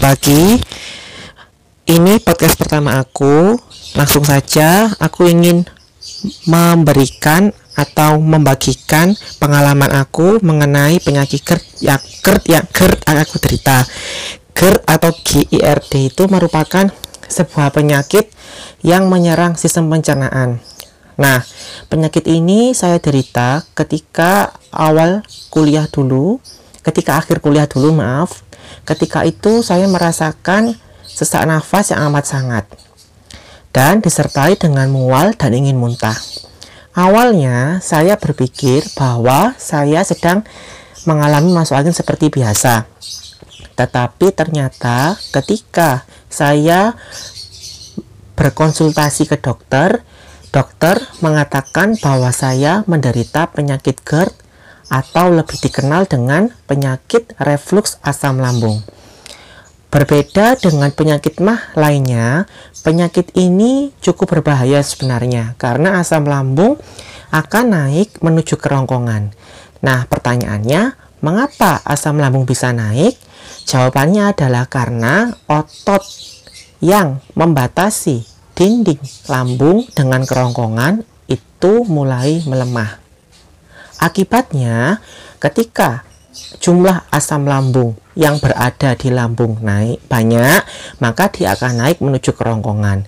pagi. Ini podcast pertama aku. Langsung saja aku ingin memberikan atau membagikan pengalaman aku mengenai penyakit GERD yang GERD yang GERD aku derita. GERD atau GIRD itu merupakan sebuah penyakit yang menyerang sistem pencernaan. Nah, penyakit ini saya derita ketika awal kuliah dulu, ketika akhir kuliah dulu, maaf Ketika itu saya merasakan sesak nafas yang amat sangat dan disertai dengan mual dan ingin muntah. Awalnya saya berpikir bahwa saya sedang mengalami masuk angin seperti biasa. Tetapi ternyata ketika saya berkonsultasi ke dokter, dokter mengatakan bahwa saya menderita penyakit GERD atau lebih dikenal dengan penyakit reflux asam lambung. Berbeda dengan penyakit mah lainnya, penyakit ini cukup berbahaya sebenarnya karena asam lambung akan naik menuju kerongkongan. Nah, pertanyaannya, mengapa asam lambung bisa naik? Jawabannya adalah karena otot yang membatasi dinding lambung dengan kerongkongan itu mulai melemah. Akibatnya, ketika jumlah asam lambung yang berada di lambung naik banyak, maka dia akan naik menuju kerongkongan.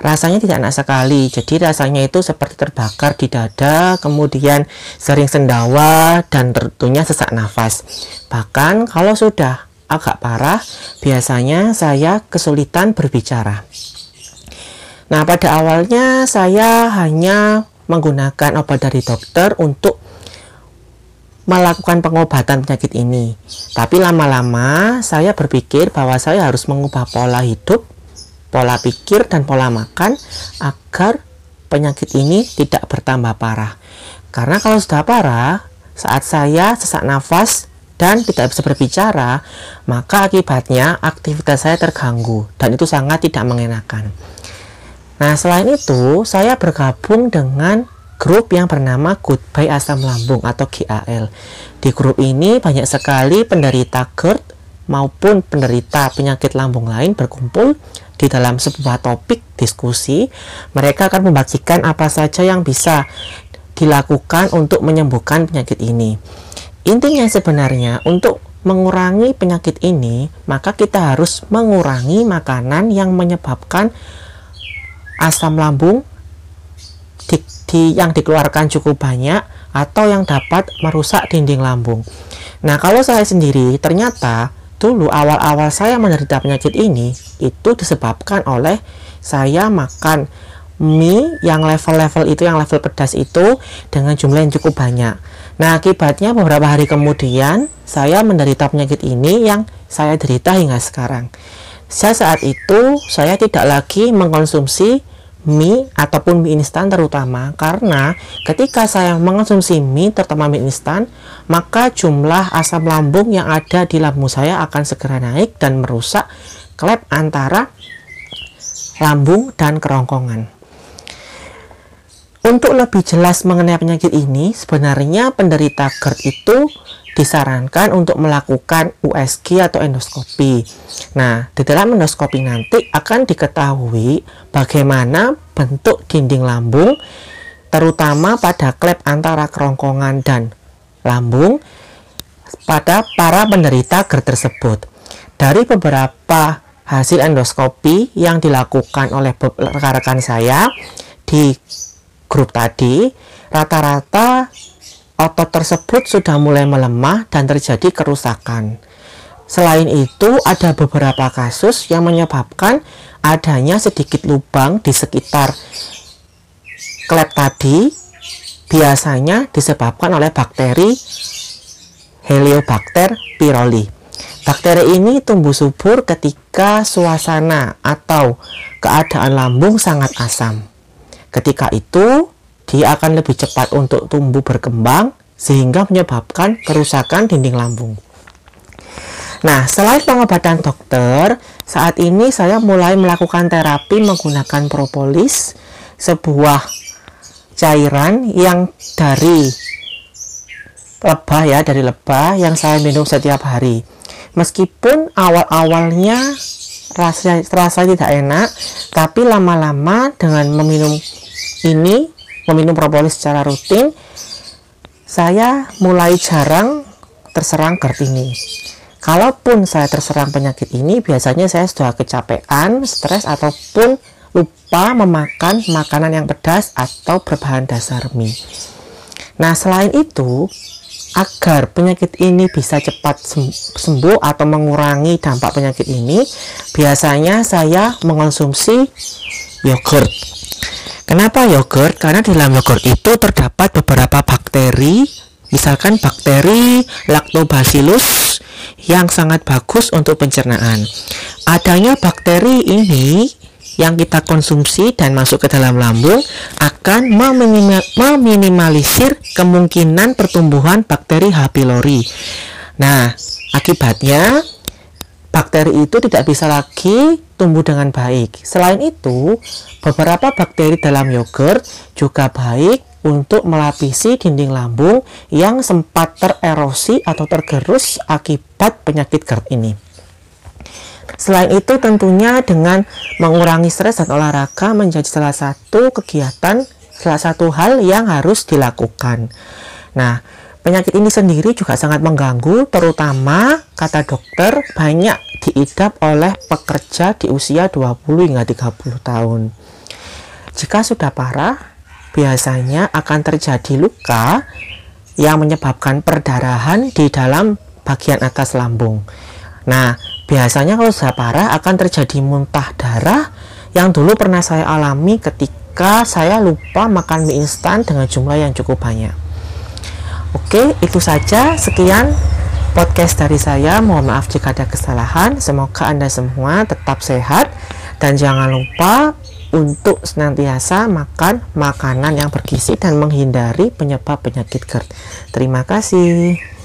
Rasanya tidak enak sekali, jadi rasanya itu seperti terbakar di dada, kemudian sering sendawa, dan tentunya sesak nafas. Bahkan kalau sudah agak parah, biasanya saya kesulitan berbicara. Nah, pada awalnya saya hanya menggunakan obat dari dokter untuk melakukan pengobatan penyakit ini. Tapi lama-lama saya berpikir bahwa saya harus mengubah pola hidup, pola pikir, dan pola makan agar penyakit ini tidak bertambah parah. Karena kalau sudah parah, saat saya sesak nafas dan tidak bisa berbicara, maka akibatnya aktivitas saya terganggu dan itu sangat tidak mengenakan. Nah, selain itu, saya bergabung dengan grup yang bernama Goodbye Asam Lambung atau GAL. Di grup ini banyak sekali penderita GERD maupun penderita penyakit lambung lain berkumpul di dalam sebuah topik diskusi. Mereka akan membagikan apa saja yang bisa dilakukan untuk menyembuhkan penyakit ini. Intinya sebenarnya untuk mengurangi penyakit ini, maka kita harus mengurangi makanan yang menyebabkan asam lambung di, yang dikeluarkan cukup banyak atau yang dapat merusak dinding lambung. Nah, kalau saya sendiri ternyata dulu awal-awal saya menderita penyakit ini itu disebabkan oleh saya makan mie yang level-level itu yang level pedas itu dengan jumlah yang cukup banyak. Nah, akibatnya beberapa hari kemudian saya menderita penyakit ini yang saya derita hingga sekarang. Saya saat itu saya tidak lagi mengkonsumsi mie ataupun mie instan terutama karena ketika saya mengonsumsi mie terutama mie instan maka jumlah asam lambung yang ada di lambung saya akan segera naik dan merusak klep antara lambung dan kerongkongan untuk lebih jelas mengenai penyakit ini sebenarnya penderita GERD itu disarankan untuk melakukan USG atau endoskopi. Nah, di dalam endoskopi nanti akan diketahui bagaimana bentuk dinding lambung, terutama pada klep antara kerongkongan dan lambung pada para penderita GERD tersebut. Dari beberapa hasil endoskopi yang dilakukan oleh rekan-rekan saya di grup tadi, rata-rata otot tersebut sudah mulai melemah dan terjadi kerusakan. Selain itu, ada beberapa kasus yang menyebabkan adanya sedikit lubang di sekitar klep tadi, biasanya disebabkan oleh bakteri Heliobacter pylori. Bakteri ini tumbuh subur ketika suasana atau keadaan lambung sangat asam. Ketika itu, dia akan lebih cepat untuk tumbuh berkembang sehingga menyebabkan kerusakan dinding lambung. Nah, selain pengobatan dokter, saat ini saya mulai melakukan terapi menggunakan propolis, sebuah cairan yang dari lebah ya, dari lebah yang saya minum setiap hari. Meskipun awal-awalnya rasa rasa tidak enak, tapi lama-lama dengan meminum ini, meminum propolis secara rutin, saya mulai jarang terserang GERD ini. Kalaupun saya terserang penyakit ini, biasanya saya sudah kecapean, stres, ataupun lupa memakan makanan yang pedas atau berbahan dasar mie. Nah, selain itu, agar penyakit ini bisa cepat sembuh atau mengurangi dampak penyakit ini, biasanya saya mengonsumsi yogurt. Kenapa yogurt? Karena di dalam yogurt itu terdapat beberapa bakteri, misalkan bakteri Lactobacillus yang sangat bagus untuk pencernaan. Adanya bakteri ini yang kita konsumsi dan masuk ke dalam lambung akan meminimalisir kemungkinan pertumbuhan bakteri H. pylori. Nah, akibatnya bakteri itu tidak bisa lagi tumbuh dengan baik. Selain itu, beberapa bakteri dalam yogurt juga baik untuk melapisi dinding lambung yang sempat tererosi atau tergerus akibat penyakit GERD ini. Selain itu tentunya dengan mengurangi stres dan olahraga menjadi salah satu kegiatan, salah satu hal yang harus dilakukan. Nah, penyakit ini sendiri juga sangat mengganggu, terutama kata dokter banyak diidap oleh pekerja di usia 20 hingga 30 tahun. Jika sudah parah, biasanya akan terjadi luka yang menyebabkan perdarahan di dalam bagian atas lambung. Nah, Biasanya kalau sudah parah akan terjadi muntah darah yang dulu pernah saya alami ketika saya lupa makan mie instan dengan jumlah yang cukup banyak. Oke, itu saja. Sekian podcast dari saya. Mohon maaf jika ada kesalahan. Semoga Anda semua tetap sehat dan jangan lupa untuk senantiasa makan makanan yang bergizi dan menghindari penyebab penyakit GERD. Terima kasih.